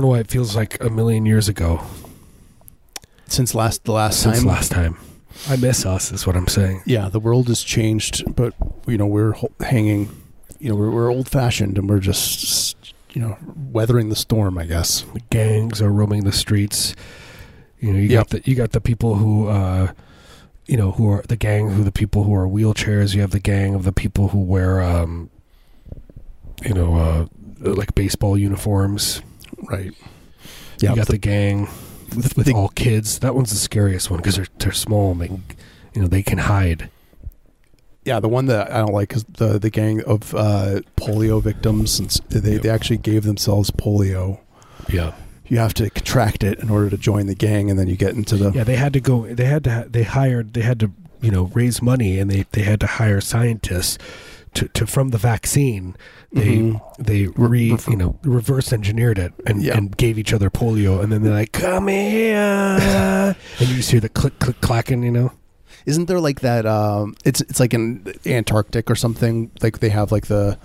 don't know why it feels like a million years ago Since last the last time. since time. last time. I miss us, is what I'm saying. yeah, the world has changed, but you know we're ho- hanging. You know we're, we're old fashioned, and we're just you know weathering the storm. I guess. The gangs are roaming the streets. You know, you Yep. got the you got the people who, uh, you know, who are the gang who the people who are wheelchairs. You have the gang of the people who wear, um, you know, uh, like baseball uniforms. Right. you got the, gang with, with the- all kids. That one's the scariest one because they're they're small. And they, can- you know, they can hide. Yeah, the one that I don't like is the the gang of uh, polio victims. And they Yep. they actually gave themselves polio. Yeah, You have to contract it in order to join the gang, and then you get into the yeah. They had to go. They had to. They hired. They had to. You know, raise money, and they they had to hire scientists to, to from the vaccine. They Mhm. they re you know reverse engineered it and, Yeah. and gave each other polio, and then they're like, "Come here," and you just hear the click click clacking. You know. Isn't there like that? Um, it's it's like in Antarctic or something. Like they have like the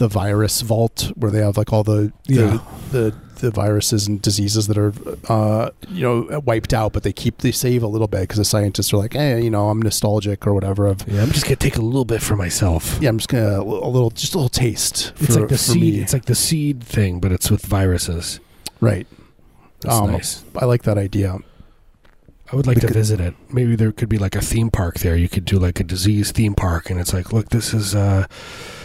the virus vault where they have like all the the Yeah. the, the viruses and diseases that are uh, you know wiped out, but they keep they save a little bit because the scientists are like, hey, you know, I'm nostalgic or whatever. Of Yeah, I'm just gonna take a little bit for myself. yeah, I'm just gonna a little just a little taste. It's like the for seed. me. It's like the seed thing, but it's with viruses. right. That's Um, nice. I like that idea. I would like to visit it. Maybe there could be like a theme park there. You could do like a disease theme park, and it's like, look, this is uh,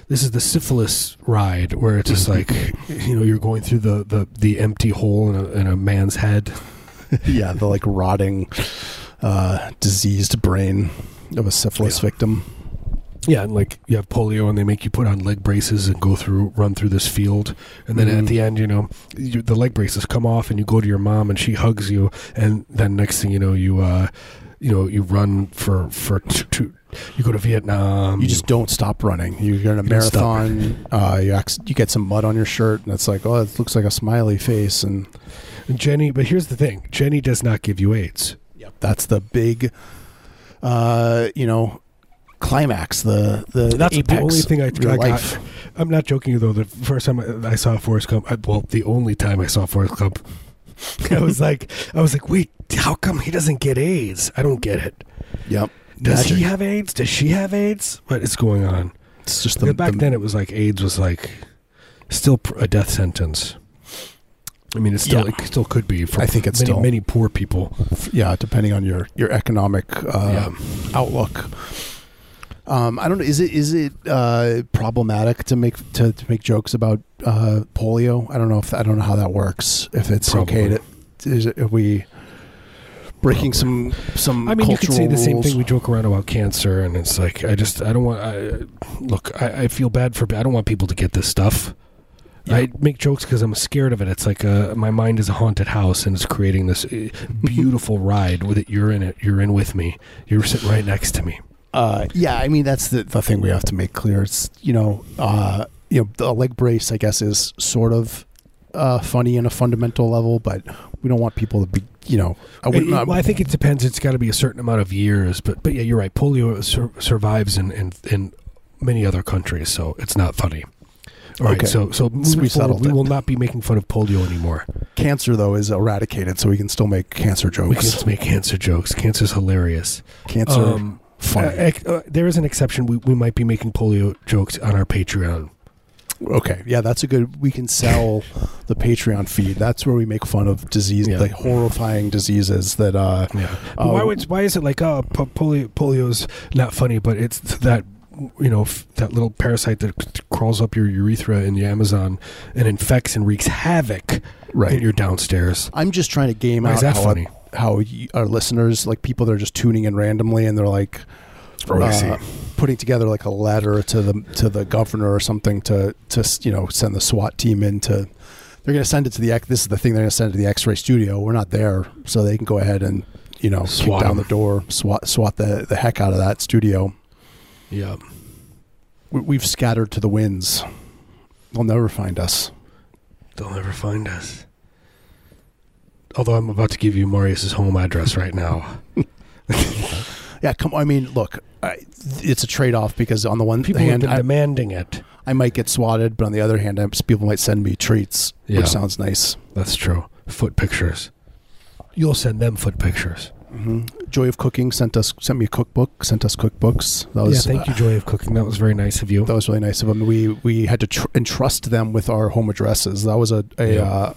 this is the syphilis ride, where it's just like, you know, you're going through the the, the empty hole in a, in a man's head. yeah, the like rotting, uh, diseased brain of a syphilis Yeah. victim. Yeah, and like you have polio, and they make you put on leg braces and go through, run through this field, and then Mhm. at the end, you know, you, the leg braces come off, and you go to your mom, and she hugs you, and then next thing you know, you, uh, you know, you run for for two, t- you go to Vietnam. you just don't stop running. You're in a marathon. Uh, you ac- you get some mud on your shirt, and it's like, oh, it looks like a smiley face, and Jenny, but here's the thing: Jenny does not give you AIDS. Yep, that's the big, uh, you know, climax. The the That's apex the only thing I, I life. got. I'm not joking though. The first time I, I saw Forrest Gump, I, well, the only time I saw Forrest Gump, I was like, I was like, wait, how come he doesn't get AIDS? I don't get it. Yep. Does Magic. he have AIDS? Does she have AIDS? What is going on? It's just the, back the- then, it was like AIDS was like still a death sentence. I mean, it still Yeah. it still could be for I think it's many still- many poor people. yeah, depending on your your economic uh, outlook. Um, I don't know. Is it is it uh, problematic to make to, to make jokes about uh, polio? I don't know if I don't know how that works. If it's okay to is it, we breaking some some I mean, you could say the same rules? thing. We joke around about cancer, and it's like I just I don't want. I, look, I, I feel bad for. I don't want people to get this stuff. Yeah. I make jokes because I'm scared of it. It's like uh, my mind is a haunted house, and it's creating this uh, beautiful ride with it. You're in it. You're in with me. You're sitting right next to me. Uh, yeah, I mean that's the, the thing we have to make clear. It's you know, uh, you know, the leg brace I guess is sort of uh, funny in a fundamental level, but we don't want people to be, you know, I wouldn't. Uh, well, I think it depends. It's got to be a certain amount of years, but but yeah, you're right. Polio sur- survives in, in in many other countries, so it's not funny. All right, Okay. so so we forward, settled we will not be making fun of polio anymore. cancer though is eradicated, so we can still make cancer jokes. We can just make cancer jokes. Cancer's hilarious. cancer Um, funny. uh, uh, there is an exception. We, we might be making polio jokes on our Patreon. Okay, yeah, that's a good. We can sell the Patreon feed. That's where we make fun of disease, Yeah. like horrifying diseases that. uh Yeah. Uh, why would why is it like oh po- polio polio's not funny, but it's that you know f- that little parasite that c- crawls up your urethra in the Amazon and infects and wreaks havoc Right. in your downstairs. I'm just trying to game Why out is that how funny? how y- our listeners, like people that are just tuning in randomly, and they're like. Uh, putting together like a letter to the to the governor or something to to you know send the SWAT team in to they're going to send it to the X this is the thing they're going to send it to the X-ray studio. We're not there so they can go ahead and you know Swat kick down the door swat swat the the heck out of that studio. Yeah. we, we've scattered to the winds. They'll never find us. They'll never find us. Although I'm about to give you Marius's home address right now. yeah come I mean look I, it's a trade-off because on the one People hand been I, demanding it. I might get swatted, but on the other hand, I- people might send me treats, Yeah. which sounds nice. That's true. Foot pictures. You'll send them foot pictures. hmm Joy of Cooking sent us sent me a cookbook, sent us cookbooks. That was yeah, thank you, Joy of Cooking. That was very nice of you. That was really nice of them. We we had to tr- entrust them with our home addresses. That was a, a Yeah. uh,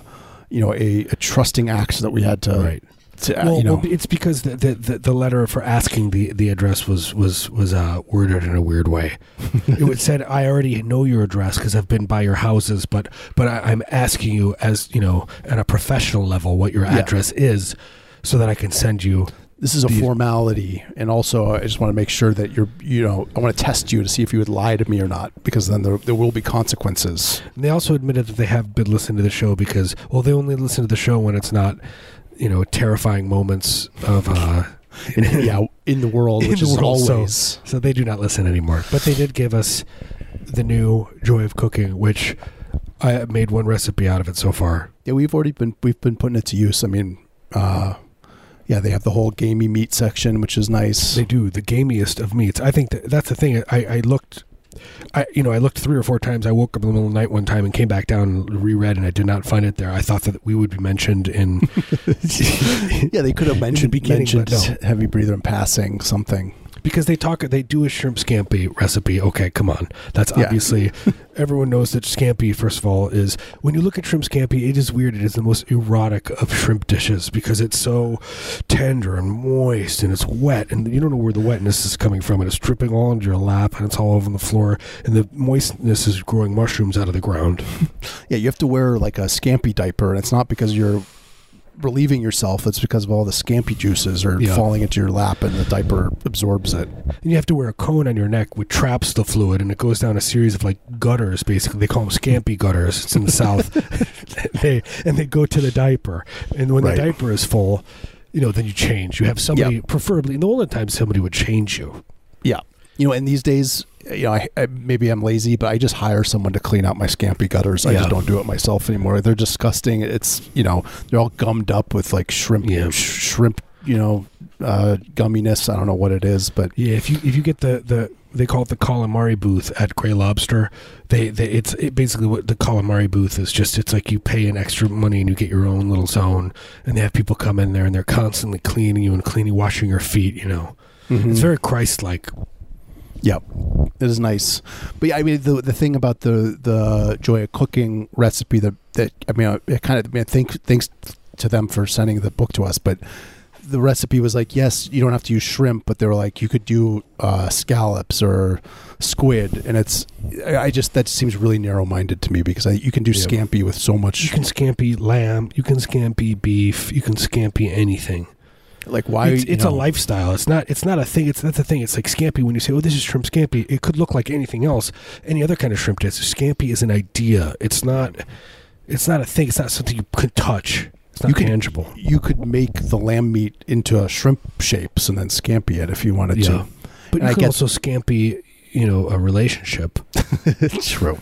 you know a, a trusting act that we had to. right. To uh, Well, you know, well, it's because the, the, the, letter for asking the, the address was was was uh, worded in a weird way. it said, "I already know your address because I've been by your houses, but but I, I'm asking you as you know at a professional level what your Yeah. address is, so that I can send you." this is a formality, and also I just want to make sure that you're you know I want to test you to see if you would lie to me or not, because then there, there will be consequences. And they also admitted that they have been listening to the show because well, they only listen to the show when it's not, you know, terrifying moments of. Uh, yeah, in the world, In which the is world, so- always. So they do not listen anymore. But they did give us the new Joy of Cooking, which I made one recipe out of it so far. Yeah, we've already been we've been putting it to use. I mean, uh, yeah, they have the whole gamey meat section, which is nice. They do the gamiest of meats. I think that that's the thing. I, I looked, I you know I looked three or four times. I woke up in the middle of the night one time and came back down and reread, and I did not find it there. I thought that we would be mentioned in. yeah, they could have mentioned mentioned but heavy breather in passing something. Because they talk they do a shrimp scampi recipe. Okay come on. That's Yeah. obviously everyone knows that scampi first of all is when you look at shrimp scampi it is weird. It is the most erotic of shrimp dishes because it's so tender and moist and it's wet. And you don't know where the wetness is coming from. And it's dripping all into your lap and it's all over the floor. And the moistness is growing mushrooms out of the ground. Yeah, you have to wear like a scampi diaper, and it's not because you're relieving yourself; it's because of all the scampi juices are Yeah. falling into your lap, and the diaper absorbs it. and you have to wear a cone on your neck which traps the fluid and it goes down a series of like gutters basically they call them scampi gutters it's in the south they and they go to the diaper and when Right. the diaper is full you know then you change you have somebody Yeah. preferably in the olden times somebody would change you Yeah, you know, and these days, you know, I, I, maybe I'm lazy, but I just hire someone to clean out my scampi gutters. I Yeah. just don't do it myself anymore. They're disgusting. It's you know, they're all gummed up with like shrimp, Yeah. sh- shrimp, you know, uh, gumminess. I don't know what it is, but yeah if you if you get the the they call it the calamari booth at Gray Lobster. They, they it's it basically what the calamari booth is. Just it's like you pay an extra money and you get your own little zone, and they have people come in there and they're constantly cleaning you and cleaning, washing your feet. You know, Mm-hmm. it's very Christ-like. Yeah, it is nice. But yeah, I mean, the the thing about the the joy of cooking recipe that that I mean, it kind of I mean, think thanks to them for sending the book to us, but. The recipe was like, yes, you don't have to use shrimp, but they were like, you could do uh, scallops or squid, and it's, I I just that seems really narrow-minded to me because I, you can do Yeah. scampi with so much. You can scampi lamb. You can scampi beef. You can scampi anything. Like, why? it's it's a lifestyle. It's not. It's not a thing. It's that's the thing. It's like scampi. When you say, "Oh, this is shrimp scampi," it could look like anything else. Any other kind of shrimp dish. Scampi is an idea. It's not. It's not a thing. It's not something you can touch. It's not You tangible. You could make the lamb meat into a shrimp shapes and then scampi it if you wanted Yeah. But And you I can get- also scampi. You know, a relationship. to. True.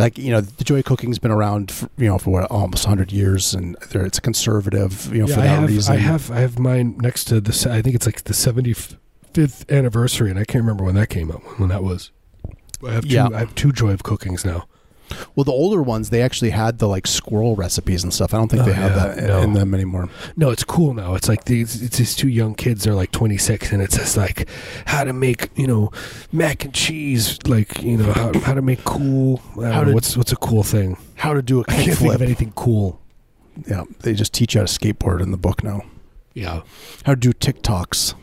Like you know, the joy of cooking's been around, for, you know, for what, almost hundred years, and there, it's conservative, you know, Yeah, for I that have. reason. I have. I have mine next to the. I think it's like the seventy fifth anniversary, and I can't remember when that came out. When that was. I have two. Yeah. I have two Joy of Cookings now. Well, the older ones, they actually had the like squirrel recipes and stuff. I don't think Oh, they have yeah, that no. in them anymore. No, it's cool now. It's like these. It's these two young kids. They're like 26, and it's just like how to make you know mac and cheese. Like you know how, how to make cool. How know, to- what's what's a cool thing? How to do a I can't think of anything cool. Yeah, they just teach you how to skateboard in the book now. Yeah, How to do TikToks.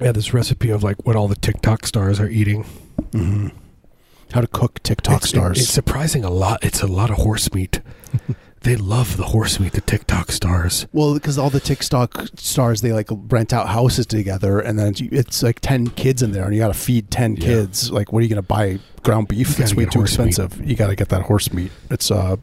yeah. This recipe of like what all the TikTok stars are eating. hmm How to cook TikTok It's- it- stars. it's surprising a lot. It's a lot of horse meat. they love the horse meat. The TikTok stars. Well, because all the TikTok stars, they like rent out houses together, and then it's like ten kids in there, and you got to feed ten Yeah. kids. Like, what are you going to buy? Ground beef? It's way too horse meat. expensive. You got to get that horse meat. It's uh,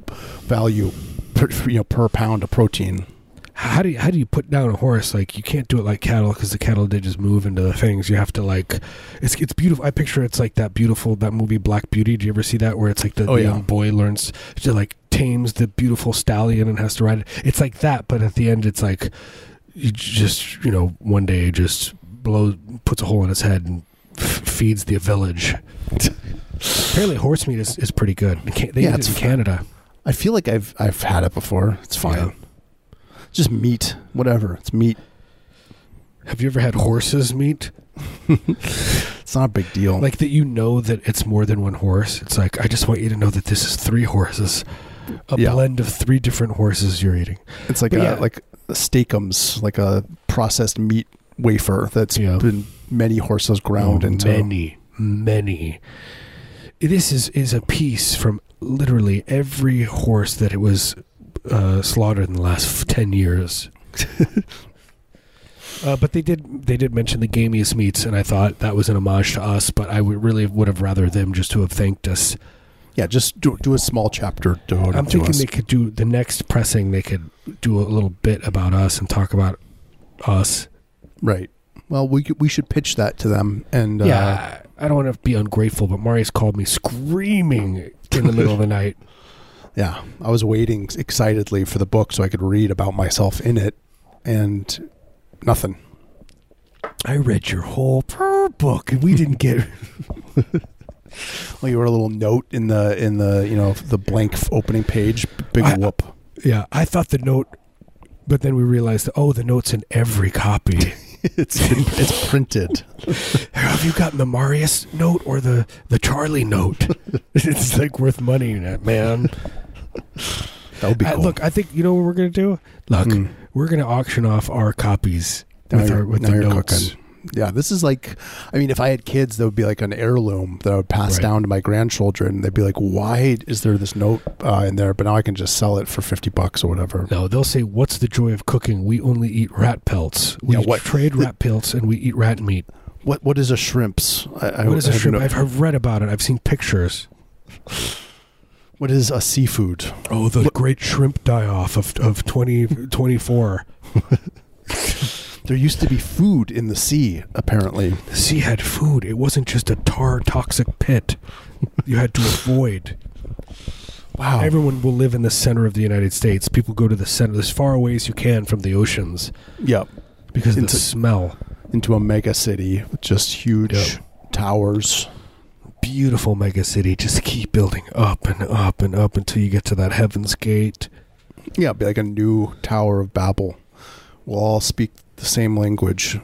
value, per, you know, per pound of protein. How do you how do you put down a horse like you can't do it like cattle because the cattle they just move into the things you have to like it's it's beautiful i picture it's like that beautiful that movie black beauty do you ever see that where it's like the, Oh, the yeah. young boy learns to like tames the beautiful stallion and has to ride it it's like that but at the end it's like you just you know one day just blows puts a hole in his head and f- feeds the village Apparently, horse meat is, is pretty good. They Yeah, eat it it's in Canada. I feel like I've I've had it before. It's fine. Yeah. Just meat, whatever. It's meat. Have you ever had horse's meat? It's not a big deal. Like that you know that it's more than one horse. It's like I just want you to know that this is three horses, a Yeah. blend of three different horses you're eating. it's like but a, yeah. like a Steak-umms, like a processed meat wafer that's Yeah. been many horses ground Oh, into. many, many. This is is a piece from literally every horse that it was uh, slaughtered in the last f- ten years. uh, but they did they did mention the gamiest meats, and I thought that was an homage to us. But I would really would have rather them just to have thanked us. Yeah, just do, do a small chapter devoted I'm to thinking us. they could do the next pressing. They could do a little bit about us and talk about us. right. Well, we could, we should pitch that to them, and uh, yeah, I don't want to be ungrateful, but Marius called me screaming in the middle of the night. yeah, I was waiting excitedly for the book so I could read about myself in it, and nothing. I read your whole book, and we didn't get. Well, you wrote a little note in the in the you know the blank opening page. Big I- whoop. yeah, I thought the note, but then we realized, oh, the note's in every copy. it's it's printed. Have you gotten the Marius note or the the Charlie note? it's like worth money, man. That would be I- cool. look, I think you know what we're gonna do. Look, Mm. we're gonna auction off our copies Now with you're- our with now the you're notes. cooking. Yeah, this is like, I mean, if I had kids, that would be like an heirloom that I would pass Right. down to my grandchildren. They'd be like, "Why is there this note uh, in there?" But now I can just sell it for fifty bucks or whatever. No, they'll say, "What's the joy of cooking? We only eat rat pelts. We Yeah, what- trade rat pelts and we eat rat meat." What What is a shrimps? I, I, What is I a have shrimp? no- I've heard, read about it. I've seen pictures. What is a seafood? Oh, the great shrimp die off of of twenty twenty four. There used to be food in the sea, apparently. The sea had food. It wasn't just a tar toxic pit. You had to avoid. Wow. Everyone will live in the center of the United States. People go to the center as far away as you can from the oceans yep. because of Into- the smell. Into a mega city with just huge Yep. towers. Beautiful mega city. Just keep building up and up and up until you get to that heaven's gate. Yeah, be like a new Tower of Babel. We'll all speak the same language.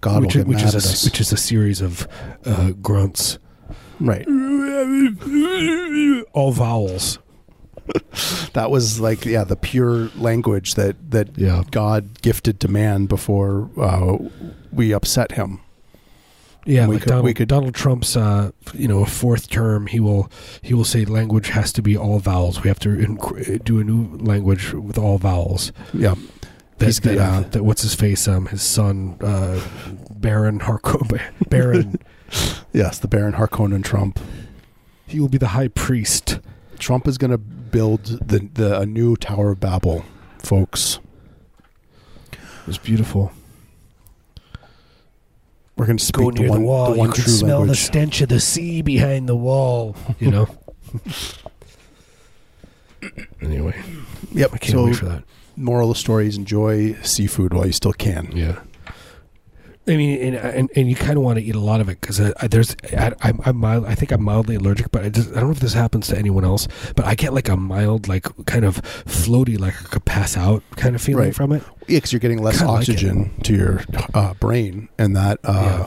God which, will is, get which, mad is at a, us. which is a series of uh, grunts. right. All vowels. That was like yeah, the pure language that that Yeah. God gifted to man before uh, we upset him. Yeah, We like could- Donald, we could- Donald Trump's, uh, you know, a fourth term, he will he will say language has to be all vowels. We have to inc- do a new language with all vowels. Yeah. That, He's that, uh, that what's his face? Um, his son, uh, Baron Harko, Baron. Yes, the Baron Harkonnen Trump. he will be the high priest. Trump is going to build the the a new Tower of Babel, folks. It was beautiful. We're going to speak Go the near one, the wall. the one you can smell language. the stench of the sea behind the wall. You know. anyway, Yep. I can't so wait for that. moral of the story is enjoy seafood while you still can. Yeah. I mean, and and, and you kind of want to eat a lot of it because there's I, I'm I'm mild, I think I'm mildly allergic, but I just I don't know if this happens to anyone else, but I get like a mild like kind of floaty like I could pass out kind of feeling Right. from it. Yeah, because you're getting less Kinda like it. oxygen to your uh, brain, and that uh,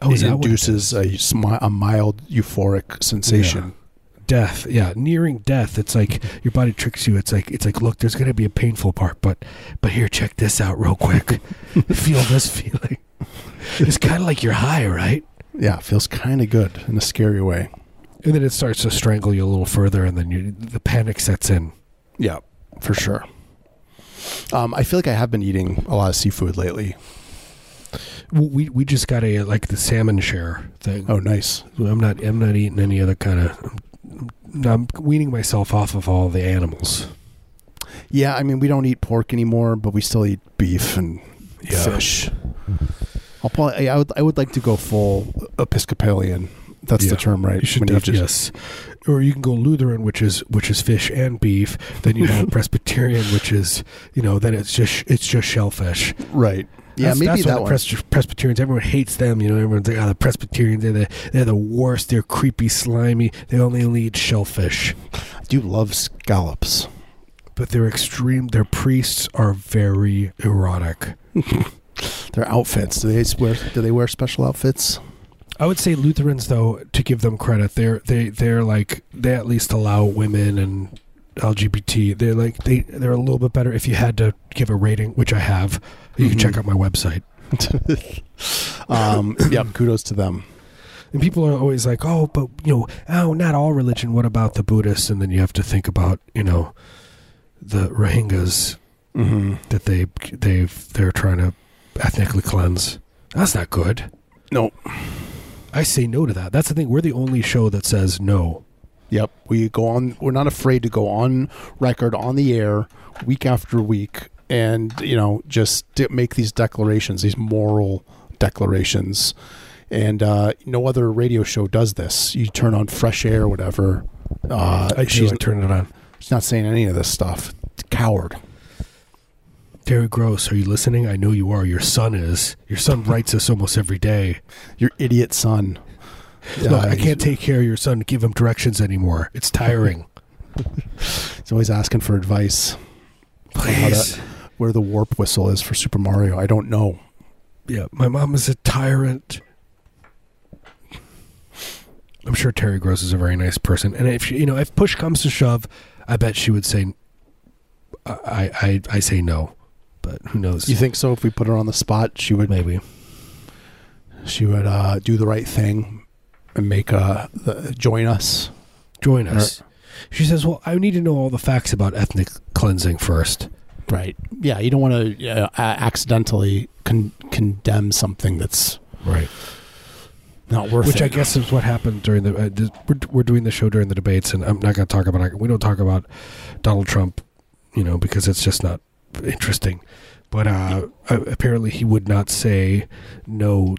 Oh, is it that what it induces a, smi- a mild euphoric sensation. death yeah nearing death it's like your body tricks you it's like it's like look there's gonna be a painful part but but here check this out real quick feel this feeling it's kind of like you're high right Yeah, it feels kind of good in a scary way. and then it starts to strangle you a little further and then you the panic sets in Yeah, for sure. Um, I feel like I have been eating a lot of seafood lately. we we just got a like the salmon share thing Oh, nice. i'm not i'm not eating any other kind of I'm, I'm weaning myself off of all the animals Yeah, I mean we don't eat pork anymore, but we still eat beef and Yeah. fish. I'll probably. I would. I would like to go full Episcopalian. That's Yeah. the term, right? You should def- just- yes, or you can go Lutheran, which is which is fish and beef. Then you have Presbyterian, which is you know then it's just it's just shellfish. Right. Yeah, that's, maybe that's that one. Pres- Presbyterians. Everyone hates them. You know, everyone's like, "Oh, the Presbyterians. They're the they're the worst. They're creepy, slimy. They only eat shellfish." I do love scallops. But they're extreme. Their priests are very erotic. Their outfits. Do they wear? Do they wear special outfits? I would say Lutherans, though, to give them credit, they're they they're like they at least allow women and LGBT. They're like they they're a little bit better. If you had to give a rating, which I have, you can Mhm. check out my website. um, yeah, kudos to them. And people are always like, "Oh, but you know, oh, not all religion. What about the Buddhists?" And then you have to think about you know the Rohingyas Mm-hmm. that they they they're trying to ethnically cleanse. That's not good. No. I say no to that. That's the thing. We're the only show that says no. Yep, we go on. We're not afraid to go on record on the air week after week, and you know, just make these declarations, these moral declarations. And uh, no other radio show does this. You turn on Fresh Air, or whatever. Uh, I do. she's, I turn it on. she's not saying any of this stuff. Coward. Terry Gross, are you listening? I know you are. Your son is. Your son writes us almost every day. Your idiot son. Look, Uh, I can't take care of your son. Give him directions anymore. It's tiring. He's always asking for advice. Please. Where the warp whistle is for Super Mario, I don't know. Yeah, my mom is a tyrant. I'm sure Terry Gross is a very nice person, and if she, you know, if push comes to shove, I bet she would say, I, I, I say no, but who knows? You think so? If we put her on the spot, she would maybe? she would uh, do the right thing and make uh, the, join us. Join us. She says, "Well, I need to know all the facts about ethnic cleansing first. Right. Yeah. You don't want to uh, accidentally con- condemn something that's Right. not worth Which it. I guess is what happened during the. Uh, this, we're, we're doing the show during the debates, and I'm not going to talk about. We don't talk about Donald Trump, you know, because it's just not interesting. But uh, apparently, he would not say no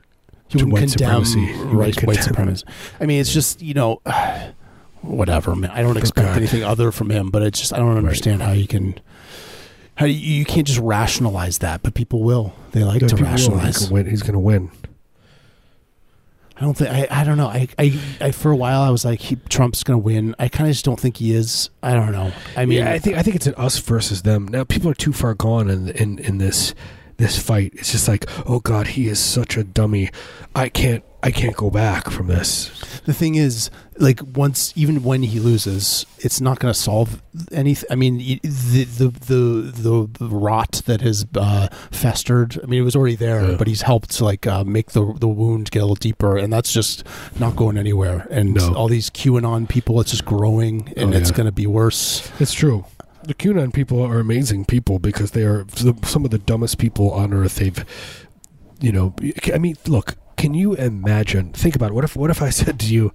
you to white supremacy. Right, white supremacy. I mean, it's just you know, whatever. Man. I don't expect God. anything other from him, but it's just I don't understand how you can. How you, you can't just rationalize that, but people will. They like to will. He rationalize. win. He's going to win. I don't think I. I don't know. I. I, I for a while I was like, he, Trump's going to win. I kind of just don't think he is. I don't know. I mean, yeah, I think I think it's an us versus them. Now people are too far gone in in in this this fight. It's just like, oh God, he is such a dummy. I can't I can't go back from this. the thing is, like once, even when he loses, it's not going to solve anything. I mean, the the the the, rot that has uh, festered. I mean, it was already there, Yeah. but he's helped to like uh, make the the wound get a little deeper, and that's just not going anywhere. And No. all these QAnon people, it's just growing, and Oh, it's yeah. going to be worse. It's true. The QAnon people are amazing people because they are some of the dumbest people on earth. They've, you know, I mean, look. Can you imagine? Think about it. What if what if I said to you,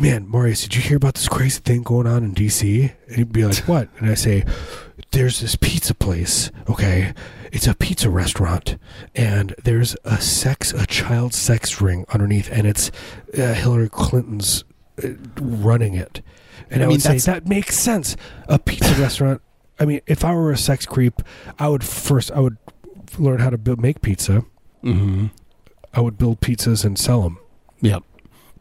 "Man, Marius, did you hear about this crazy thing going on in D.C.?" And you'd be like, "What?" And I say, "There's this pizza place. Okay, it's a pizza restaurant, and there's a sex, a child sex ring underneath, and it's uh, Hillary Clinton's uh, running it." And I I, mean, would say that makes sense. A pizza restaurant. I mean, if I were a sex creep, I would first I would learn how to build, make pizza. Mm-hmm. I would build pizzas and sell them. Yep.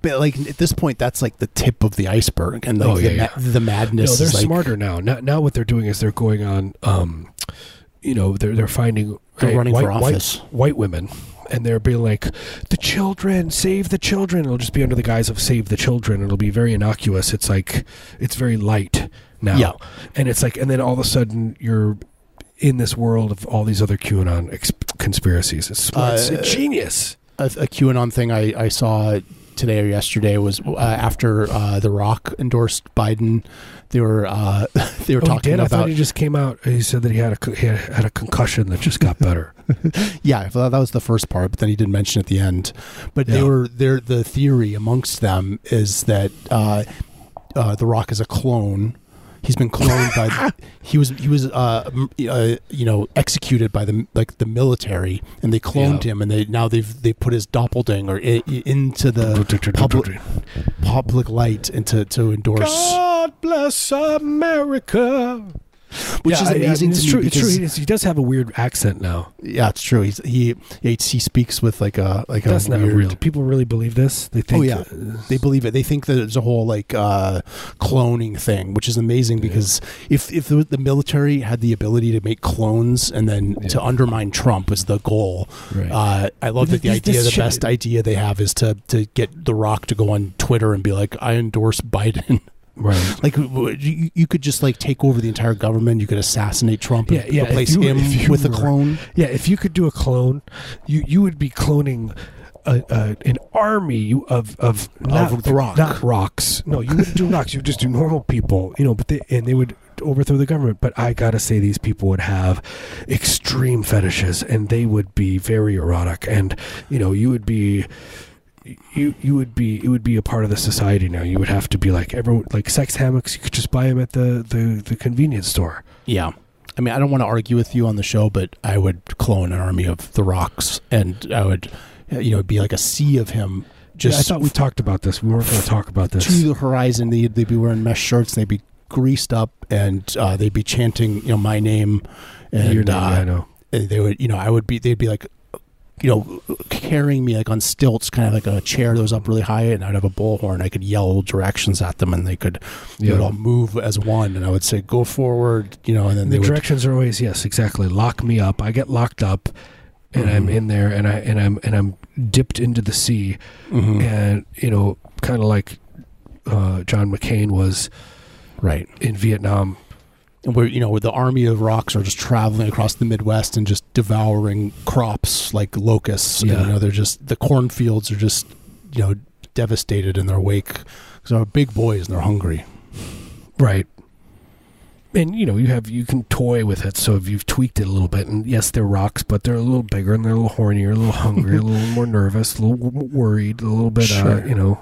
But like at this point, that's like the tip of the iceberg, and like Oh, the, yeah, ma- the madness. No, they're like, smarter now. now. Now what they're doing is they're going on. Um, you know, they're they're finding They're running white, for office. White, white women, and they're being like, "The children, save the children." It'll just be under the guise of "save the children." It'll be very innocuous. It's like it's very light now, Yeah. and it's like, and then all of a sudden you're in this world of all these other QAnon ex- conspiracies. It's, it's Uh, genius. a, a QAnon thing I, I saw today or yesterday was uh, after uh, The Rock endorsed Biden. They were uh, they were Oh, talking did? I thought he just came out. He said that he had a he had, a concussion that just got better. yeah. I thought that was the first part, but then he did mention at the end. But they were there. The theory amongst them is that uh, uh, The Rock is a clone. He's been cloned by. He was he was uh, uh, you know executed by the like the military, and they cloned Yeah. him, and they now they've they put his doppelganger into the public public light and to, to endorse. God bless America. Which Yeah, is I- I mean, amazing it's to true, me it's true. because He, is- he does have a weird accent now. yeah, it's true. He's, he he he speaks with like a like That's a not weird, real. People really believe this. They think. Oh, yeah. They believe it. They think that it's a whole like uh, cloning thing, which is amazing because if if the, the military had the ability to make clones and then to undermine Trump was the goal, Right. uh, I love But that the idea. this The shit- best idea they have is to to get The Rock to go on Twitter and be like, "I endorse Biden." right. like you, you could just like take over the entire government. You could assassinate Trump and Yeah, replace you- him with a clone. Yeah, if you could do a clone, you you would be cloning a, a, an army of of not The Rock. not rocks. No, you wouldn't do rocks. You would just do normal people. You know, but they and they would overthrow the government. But I gotta say, these people would have extreme fetishes, and they would be very erotic. And you know, you would be. You you would be it would be a part of the society now. You would have to be like everyone like sex hammocks. You could just buy them at the the, the convenience store. Yeah. I mean, I don't want to argue with you on the show, but I would clone an army of the rocks, and I would, you know, it'd be like a sea of him. Just Just I thought we talked about this. We weren't going to talk about this. to the horizon. They'd, they'd be wearing mesh shirts. They'd be greased up, and uh, they'd be chanting, you know, my name, and Your name, uh, I know. and they would, you know, I would be. They'd be like, you know, carrying me like on stilts, kind of like a chair that was up really high, and I'd have a bullhorn. I could yell directions at them, and they could, Yeah. all move as one, and I would say, "Go forward," you know, and then the they would directions are always yes, exactly. Lock me up. I get locked up, and I'm Mhm. in there, and I and I'm and I'm dipped into the sea, Mhm. and you know, kind of like uh, John McCain was right. in Vietnam. And where you know where the army of rocks are just traveling across the Midwest and just devouring crops like locusts. Yeah. And, you know, they're just the cornfields are just you know devastated in their wake. because they're big boys and they're hungry. Right. And you know you have you can toy with it, so if you've tweaked it a little bit, and yes, they're rocks, but they're a little bigger and they're a little hornier, a little hungry, a little more nervous, a little worried, a little bit, uh, you know.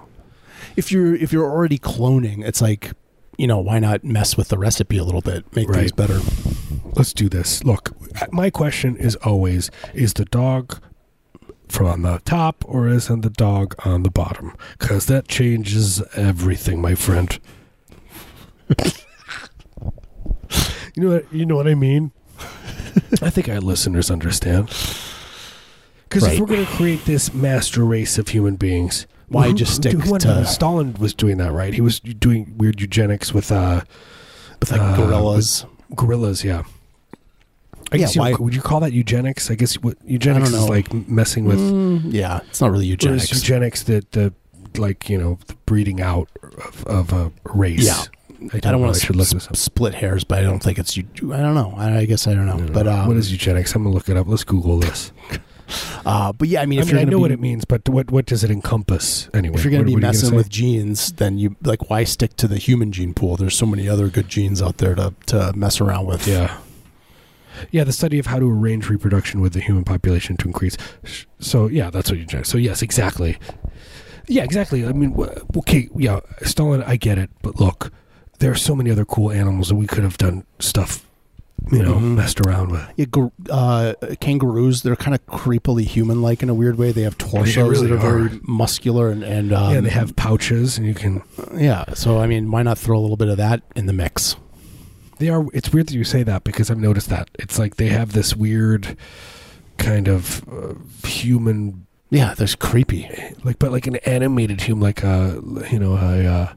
If you're if you're already cloning, it's like you know why not mess with the recipe a little bit, make things better. let's do this. Look, my question is always: Is the dog from on the top, or is the dog on the bottom? Because that changes everything, my friend. you know what? You know what I mean. I think our listeners understand. Because Right. if we're going to create this master race of human beings, Why who- just who- stick who- to- Stalin was doing that, right? He was doing weird eugenics with uh, With like Uh, gorillas. gorillas. Yeah. I Yeah, guess you, why- would you call that eugenics? I guess what eugenics I is like messing with Mm, yeah, it's not really whereas eugenics. eugenics that the like you know the breeding out of, of a race. Yeah. I I don't, don't know. want I to should look split hairs, but I don't think it's. eu- I don't know. I, I guess I don't know. But um, what is eugenics? I'm gonna look it up. Let's Google this. Uh, but yeah, I mean, I mean, you're I know be, what it means, but what what does it encompass anyway? if you're going to be what are you messing with genes, then you like why stick to the human gene pool? There's so many other good genes out there to to mess around with. Yeah. Yeah, the study of how to arrange reproduction with the human population to increase. So, yeah, that's what eugenics. So, yes, exactly. Yeah, exactly. I mean, okay, yeah, Stalin, I get it, but look, there are so many other cool animals that we could have done stuff, you know, Mhm. messed around with. Yeah, uh, kangaroos, they're kind of creepily human like in a weird way. They have torsos really that are, are. very muscular and, and um, yeah, and they have pouches, and you can. yeah. So I mean, why not throw a little bit of that in the mix? They are. It's weird that you say that because I've noticed that it's like they have this weird kind of uh, human Yeah, that's creepy. like but like an animated human like a you know a uh,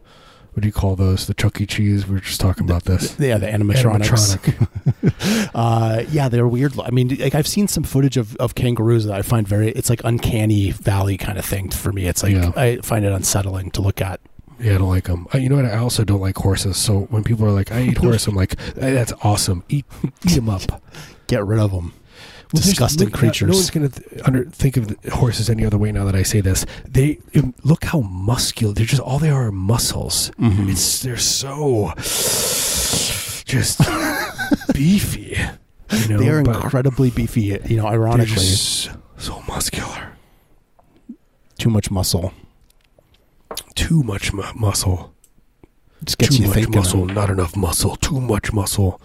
what do you call those the Chuck E. Cheese we were just talking about this Yeah, the animatronics. Animatronic. uh, yeah, they're weird. I mean, like I've seen some footage of, of kangaroos that I find very. It's like uncanny valley kind of thing for me. It's like Yeah. I find it unsettling to look at. yeah I don't like them you know what I also don't like horses so when people are like I eat horse I'm like "Hey, that's awesome eat eat them up Get rid of them. Disgusting look, creatures. No one's going to under, think of horses any other way now that I say this. They um, look how muscular. They're just all they are, are muscles. Mhm. It's they're so just beefy. You know, they are incredibly beefy. You know, ironically, just so muscular. too much muscle Too much mu- muscle. just gets Too you much thinking. muscle. Not enough muscle. Too much muscle.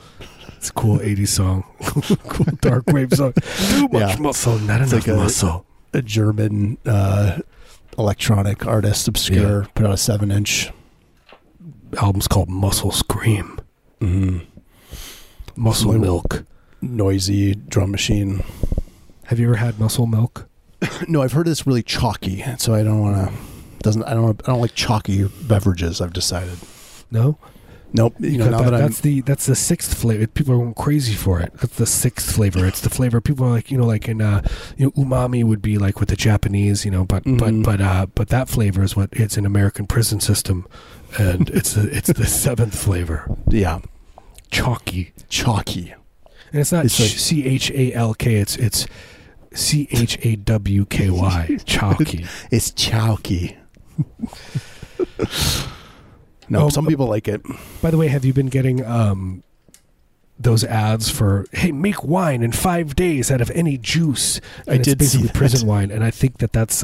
It's a cool '80s song. cool dark wave song. Too much Yeah. muscle. Not It's enough like a- muscle. A German uh, electronic artist, obscure, put out a seven-inch. Album's called Muscle Scream. Mm-hmm. muscle Some milk. Noisy drum machine. Have you ever had muscle milk? No, I've heard it's really chalky, so I don't want to. Doesn't I don't I don't like chalky beverages. I've decided. No. Nope. You know now that- that, that's the that's the sixth flavor. People are going crazy for it. That's the sixth flavor. It's the flavor people are like you know like in uh you know umami would be like with the Japanese you know but Mhm. but but uh but that flavor is what it's an American prison system, and it's the it's the seventh flavor yeah chalky chalky. and it's not It's like- C H A L K it's it's C H A W K Y chalky. It's chalky. no, Oh, some people like it. By the way, have you been getting um those ads for hey make wine in five days out of any juice? I And it's did see basically prison wine, and I think that that's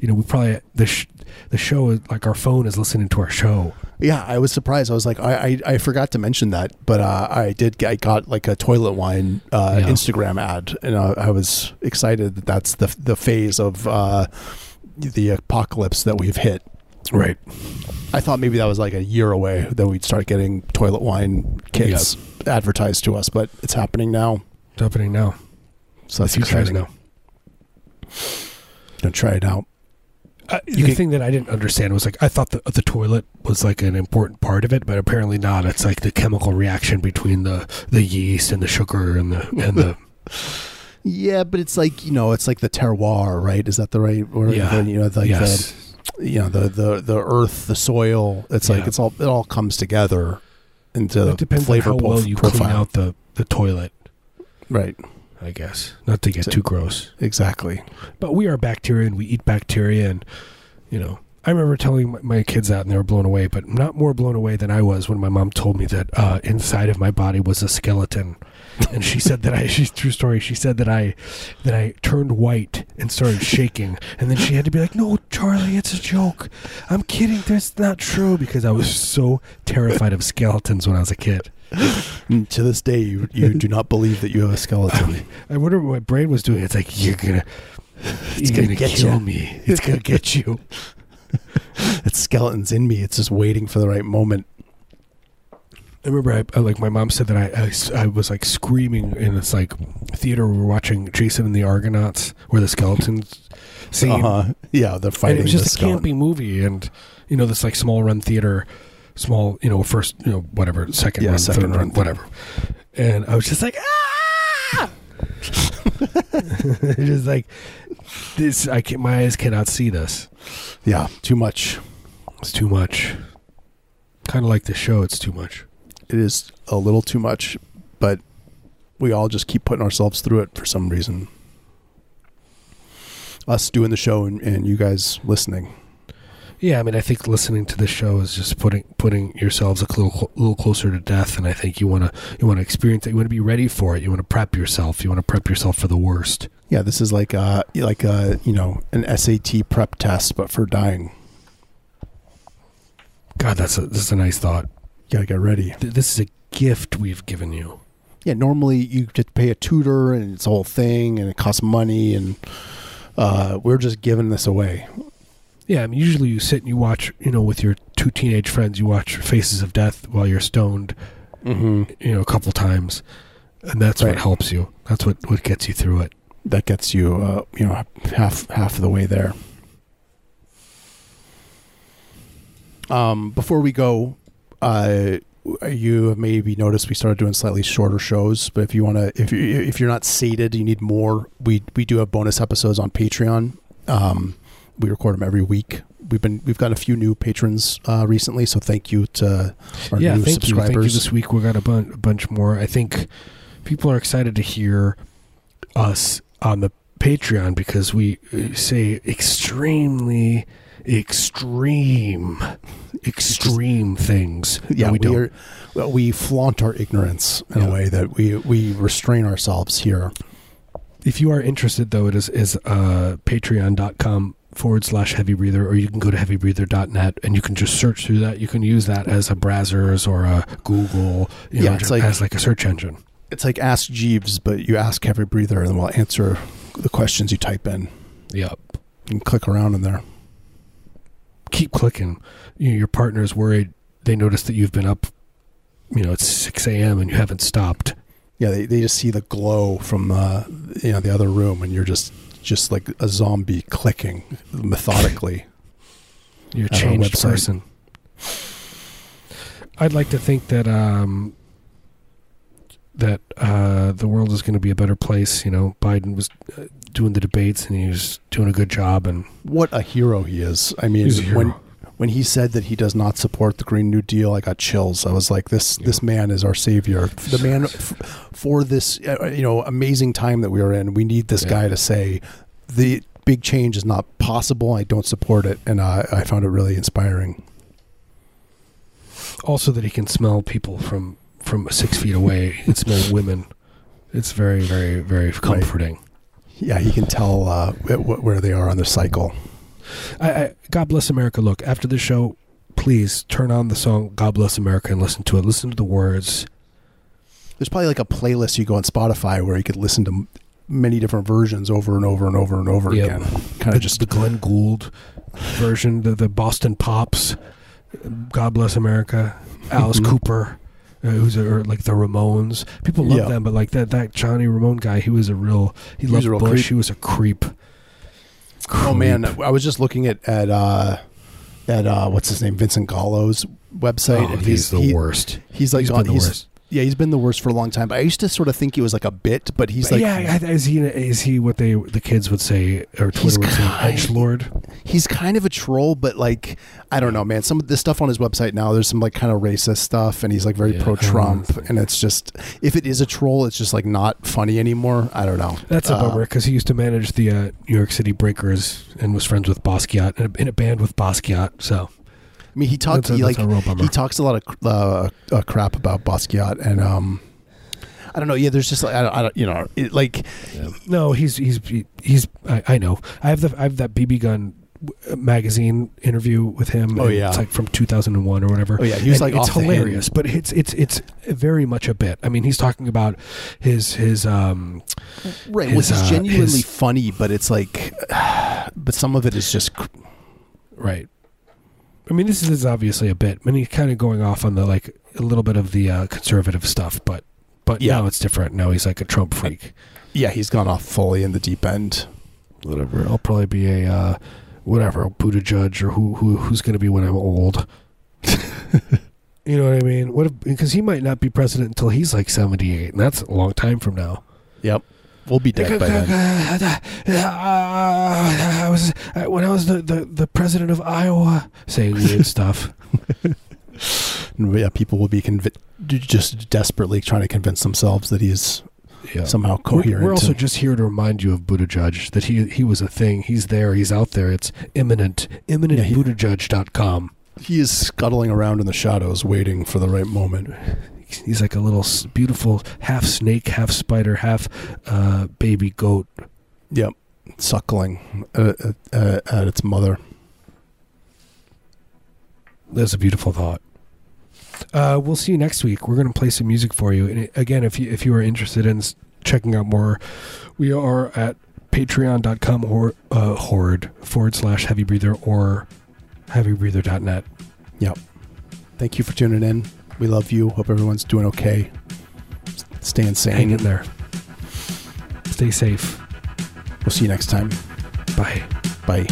you know we probably the sh- the show is like our phone is listening to our show. Yeah, I was surprised. I was like, I I, I forgot to mention that, but uh, I did. I got like a toilet wine uh, Yeah. Instagram ad, and uh, I was excited that that's the the phase of uh, the apocalypse that we've hit. Right. I thought maybe that was like a year away that we'd start getting toilet wine kits advertised to us, but it's happening now. It's happening now. So that's is exciting. now. Gonna try it out. Uh, You the can- thing that I didn't understand was like I thought the the toilet was like an important part of it, but apparently not. It's like the chemical reaction between the the yeast and the sugar and the and the Yeah, but it's like you know, it's like the terroir, right? Is that the right word? Yeah. You know, like yes. the you know the the the earth, the soil. It's like it's all it all comes together into it depends on flavor how well you profile. clean out the the toilet. Right, I guess not to get So- too gross. exactly. But we are bacteria and we eat bacteria and you know I remember telling my, my kids that and they were blown away, but not more blown away than I was when my mom told me that uh, inside of my body was a skeleton, and she said that I she's true story. She said that I that I turned white and started shaking, and then she had to be like, "No, Charlie, it's a joke. I'm kidding. That's not true." Because I was so terrified of skeletons when I was a kid. And to this day, you you do not believe that you have a skeleton. I wonder what my brain was doing. It's like you're gonna. It's you're gonna gonna, get kill ya." me. It's gonna get you. That skeleton's in me. It's just waiting for the right moment. I remember, I, I like my mom said that I I was like screaming in this like theater. We were watching Jason and the Argonauts, where the skeletons scene. Uh-huh. Yeah, And fighting. it was the just a skeleton. campy movie, and you know this like small run theater, small you know first you know whatever second Yeah, run, second third run, run whatever. And I was just like ah, just like this. I can my eyes cannot see this. Yeah, too much. It's too much. Kind of like the show. It's too much. It is a little too much, but we all just keep putting ourselves through it for some reason. Us doing the show and, and you guys listening. Yeah, I mean, I think listening to this show is just putting putting yourselves a little little closer to death, and I think you want to you want to experience it. You want to be ready for it. You want to prep yourself. You want to prep yourself for the worst. Yeah, this is like a like uh you know an SAT prep test, but for dying. God, that's a this is a nice thought. Gotta get ready. Th- This is a gift we've given you. Yeah, normally you get to pay a tutor and it's a whole thing and it costs money and uh we're just giving this away. Yeah, I mean, usually you sit and you watch, you know, with your two teenage friends, you watch Faces of Death while you're stoned, Mm-hmm. you know, a couple times, and that's Right. what helps you. That's what what gets you through it. That gets you uh you know half half of the way there. Um, before we go, uh, you have maybe noticed we started doing slightly shorter shows. But if you want to, if you if you're not seated, you need more. We we do have bonus episodes on Patreon. Um, we record them every week. We've been we've got a few new patrons uh, recently, so thank you to our yeah, new thank you. subscribers. Thank you. This week we got a, bun- a bunch more. I think people are excited to hear us on the Patreon because we uh, say extremely extreme, extreme things. yeah, we, we, don't. are. Well, we flaunt our ignorance in Yeah. a way that we we restrain ourselves here. If you are interested, though, it is is uh, patreon.com forward slash heavy breather, or you can go to heavybreather.net and you can just search through that. You can use that as a browsers or a Google, you Yeah, know, it's like- as like a search engine. It's like Ask Jeeves, but you ask Heavy Breather, and we'll answer the questions you type in. Yep. You can click around in there. Keep clicking. You know, your partner is worried. They notice that you've been up, you know, it's 6 a.m. and you haven't stopped. Yeah, they, they just see the glow from uh, you know the other room, and you're just just like a zombie clicking methodically. You're a changed person. I'd like to think that um, that uh, the world is going to be a better place. You know, Biden was uh, doing the debates and he was doing a good job. And What a hero he is! I mean, He's a hero. when when he said that he does not support the Green New Deal, I got chills. I was like, this Yeah. this man is our savior. The man f- for this uh, you know amazing time that we are in. We need this Yeah. guy to say the big change is not possible. I don't support it, and uh, I found it really inspiring. also that he can smell people from from six feet away. He can smell women. It's very, very, very comforting. Yeah, he can tell uh, where they are on the cycle. I, I, God bless America. Look, after the show, please turn on the song "God Bless America" and listen to it. Listen to the words. There's probably like a playlist you go on Spotify where you could listen to many different versions over and over and over and over Yep. again. Kind the, of just the Glenn Gould version, the the Boston Pops, God Bless America, Alice Mhm. Cooper, uh, who's a, like the Ramones. People love Yeah. them, but like that that Johnny Ramone guy, he was a real he, was loved real Bush. creep. He was a creep. Oh man, I was just looking at at uh, at uh, what's his name, Vincent Gallo's website, Oh, and he's the he- worst. He's like he's the he's- worst. Yeah, he's been the worst for a long time. But I used to sort of think he was like a bit, but he's like yeah, I- is he is he what they the kids would say or He's Twitter would say kind- edge lord? he's kind of a troll, but like I don't know, man. Some of the stuff on his website now, there's some like kind of racist stuff, and he's like very pro Trump, and it's just if it is a troll, it's just like not funny anymore. I don't know. That's a Uh, bummer because he used to manage the uh, New York City Breakers and was friends with Basquiat in a, in a band with Basquiat. So I mean, he talks a, he, like a real bummer. he talks a lot of cr- uh, uh, crap about Basquiat, and um, I don't know. Yeah, there's just like I don't, I don't you know, it, like No, he's he's he's. I, I know. I have the I have that BB gun magazine interview with him. Oh, yeah. it's like from 2001 or whatever. Oh, yeah, he was, And like, it's hilarious, but it's it's it's very much a bit. I mean, he's talking about his his um right, his, which is uh, genuinely his- funny, but it's like, but some of it is just cr- right. I mean, this is obviously a bit. I mean, he's kind of going off on the like a little bit of the uh, conservative stuff, but but Yeah. now it's different. Now he's like a Trump freak. yeah, he's gone off fully in the deep end. whatever. I'll probably be a uh, whatever Buttigieg or who who who's going to be when I'm old. you know what I mean? What because he might not be president until he's like 78, and that's a long time from now. Yep, we'll be dead by then. I was when I was the, the, the president of Iowa saying weird stuff. Yeah, people will be convi- just desperately trying to convince themselves that he's Yeah. somehow We're, coherent. we're also and- just here to remind you of Buttigieg that he he was a thing. He's there. He's out there. It's imminent. Imminent Yeah, he- BuddhaJudge.com. he is scuttling around in the shadows, waiting for the right moment. He's like a little beautiful half snake, half spider, half uh, baby goat. Yep, suckling at, at, at, at its mother. That's a beautiful thought. Uh, we'll see you next week. We're going to play some music for you. And again, if you if you are interested in checking out more, we are at patreon.com or uh, horde forward slash heavy breather or heavybreather.net. Yep. Thank you for tuning in. We love you. Hope everyone's doing okay. S- Staying sane. Hang in there. Stay safe. We'll see you next time. Bye. Bye.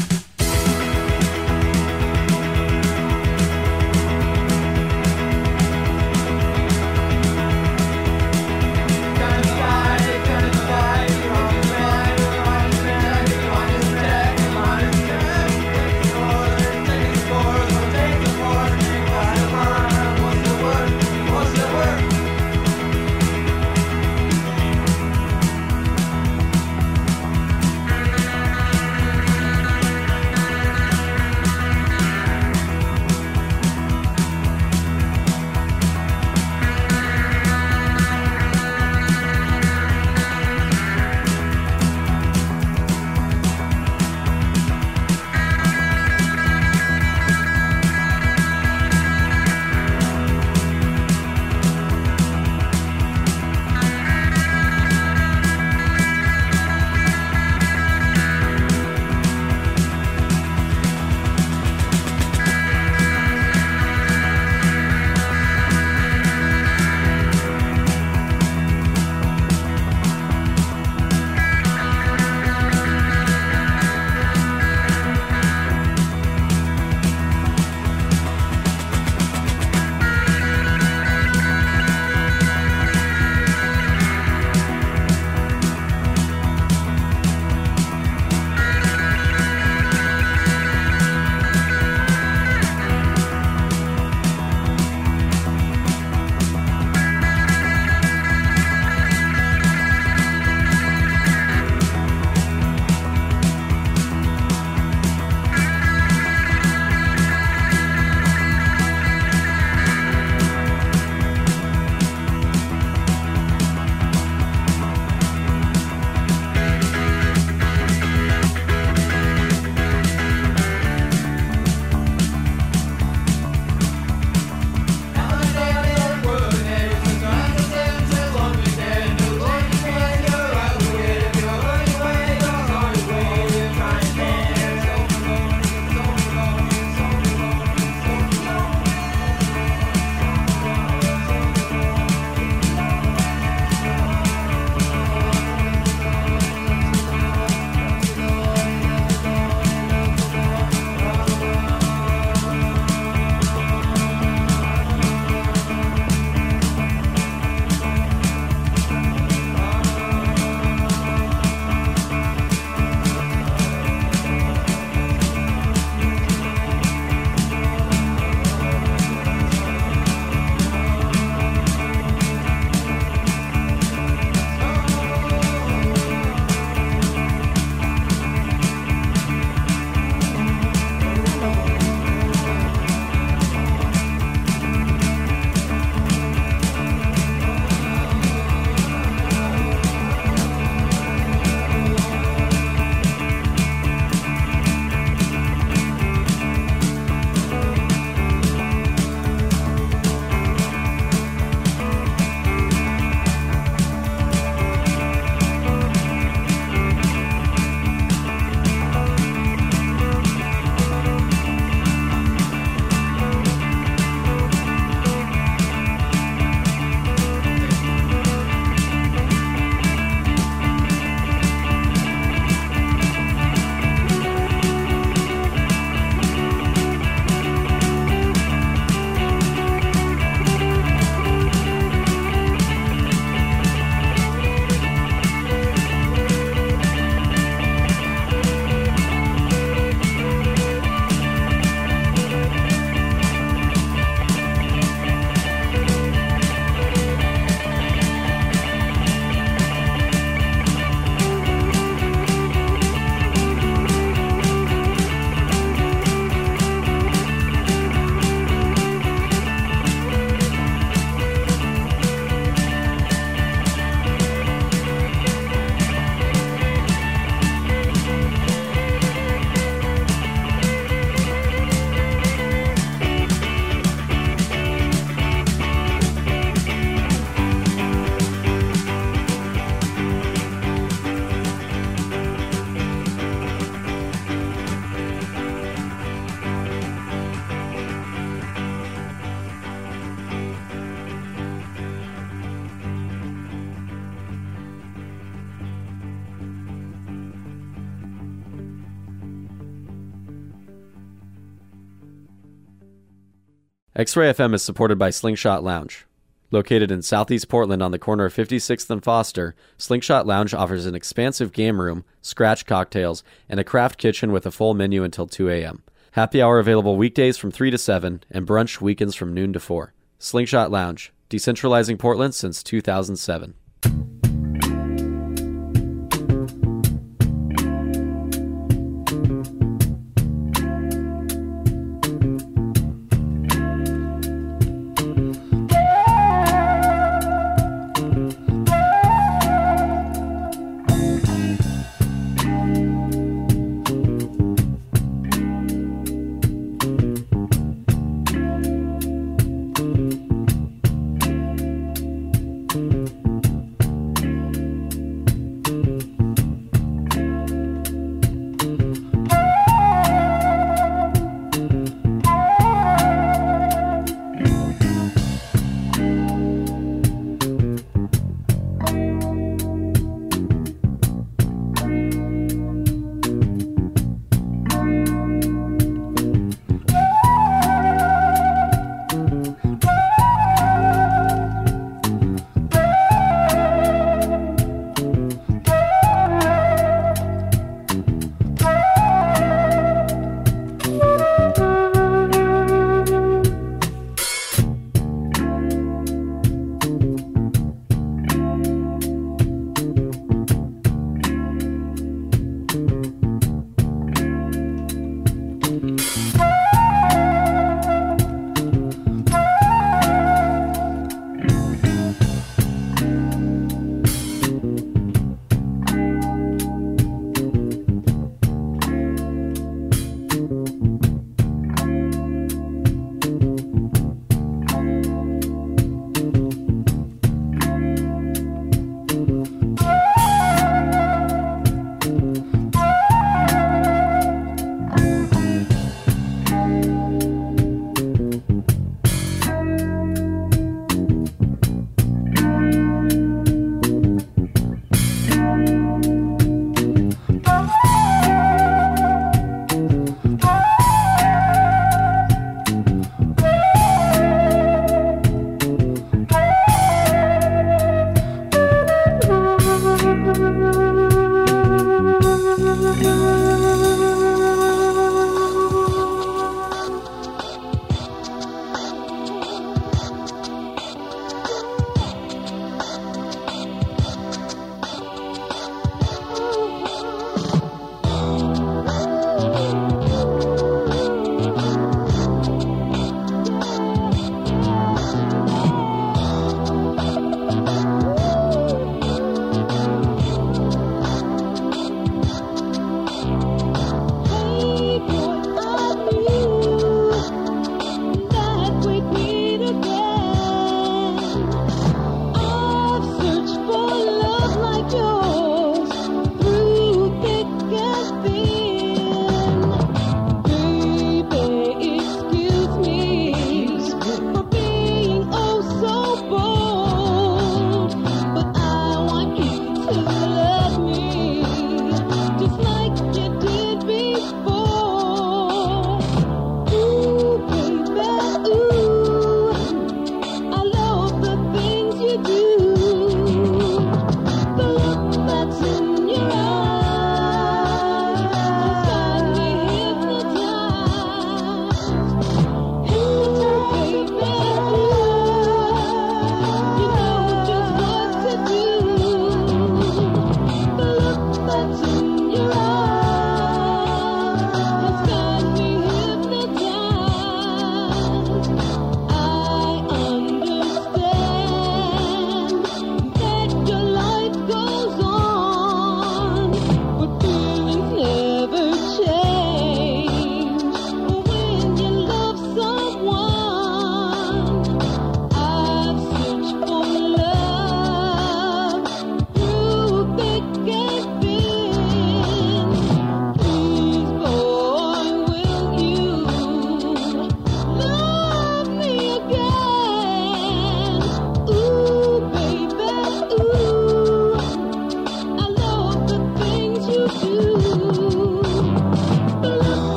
X Ray FM is supported by Slingshot Lounge. Located in southeast Portland on the corner of 56th and Foster, Slingshot Lounge offers an expansive game room, scratch cocktails, and a craft kitchen with a full menu until 2 a.m. Happy hour available weekdays from 3 to 7 and brunch weekends from noon to 4. Slingshot Lounge, decentralizing Portland since 2007.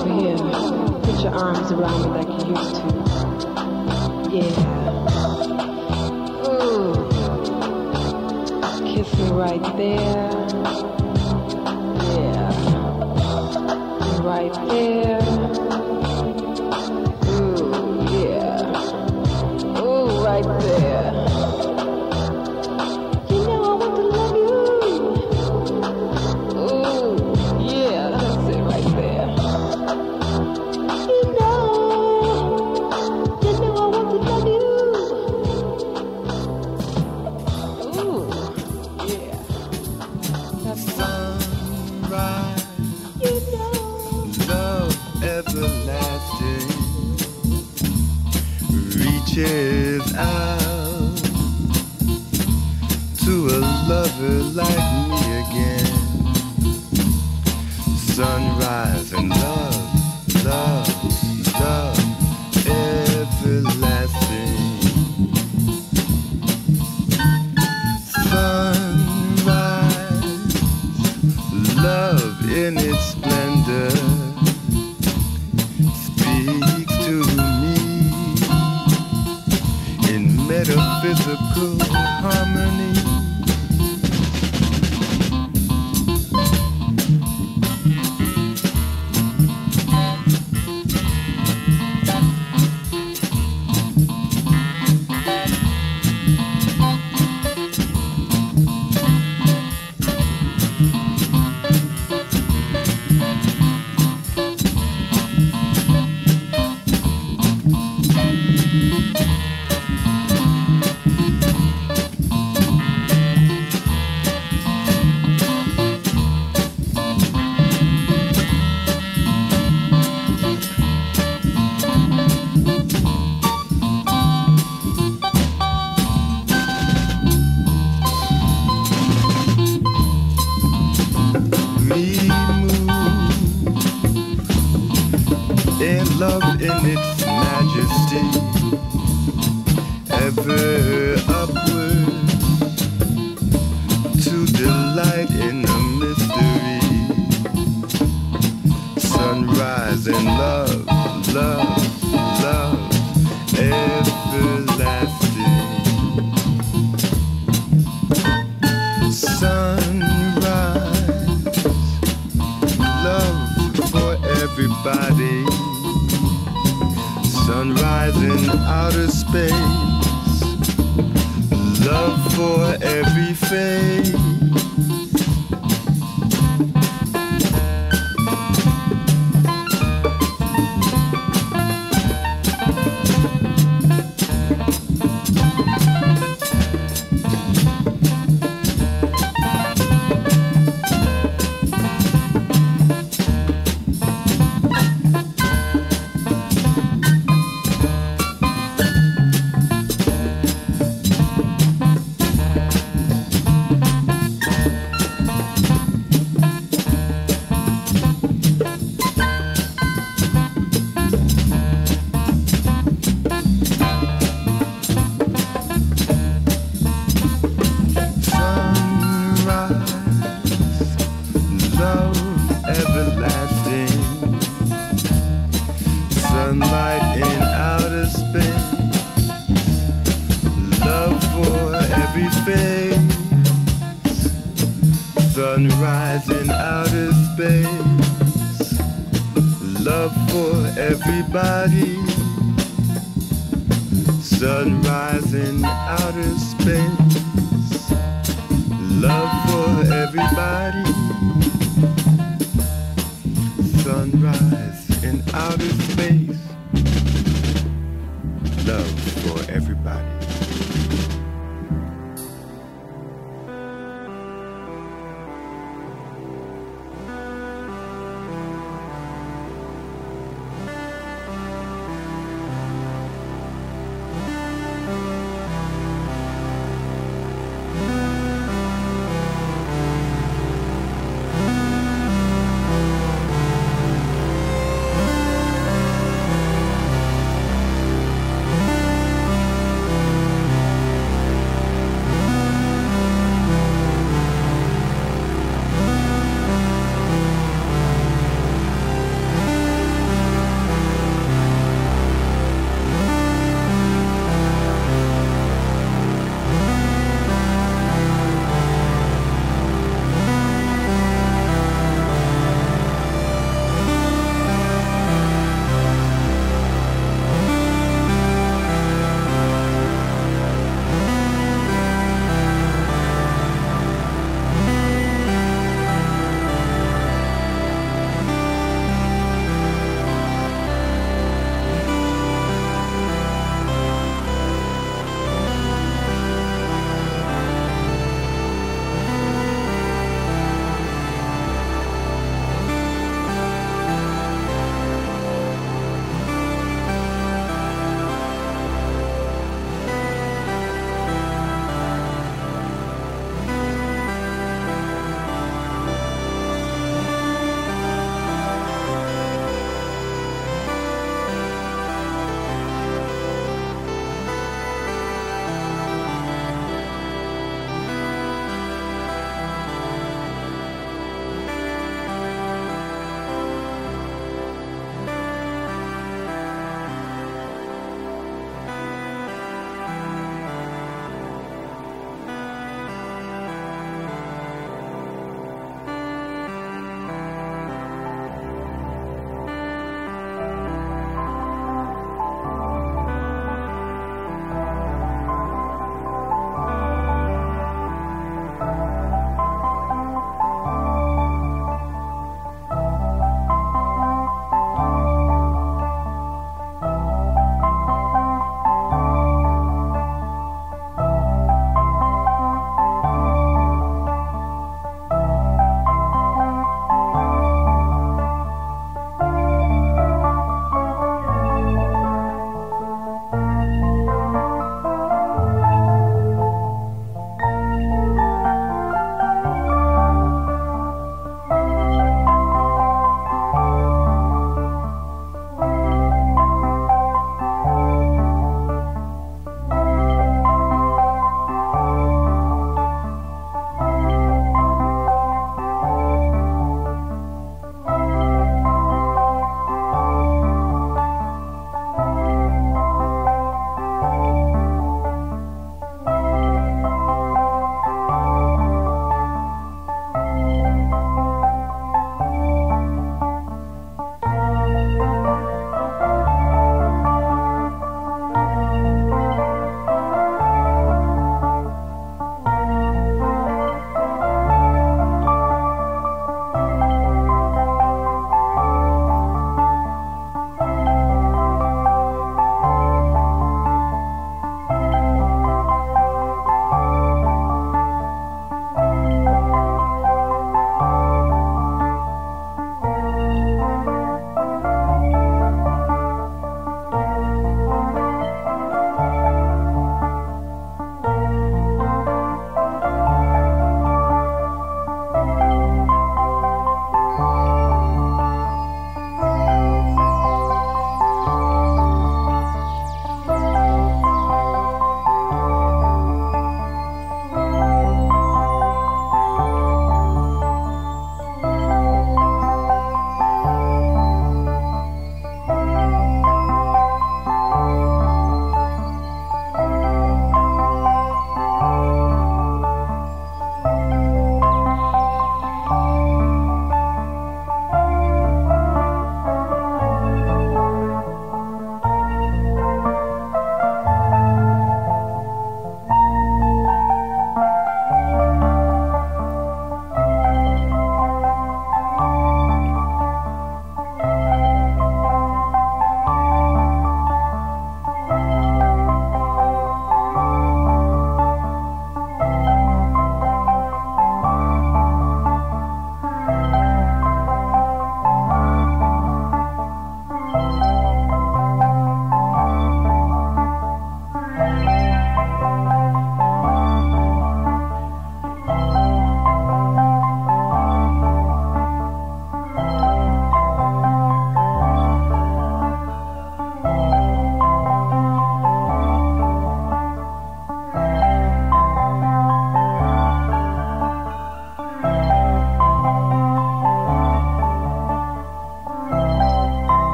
over here. Put your arms around me like you used to. Yeah. Ooh. Kiss me right there. Yeah. Right there.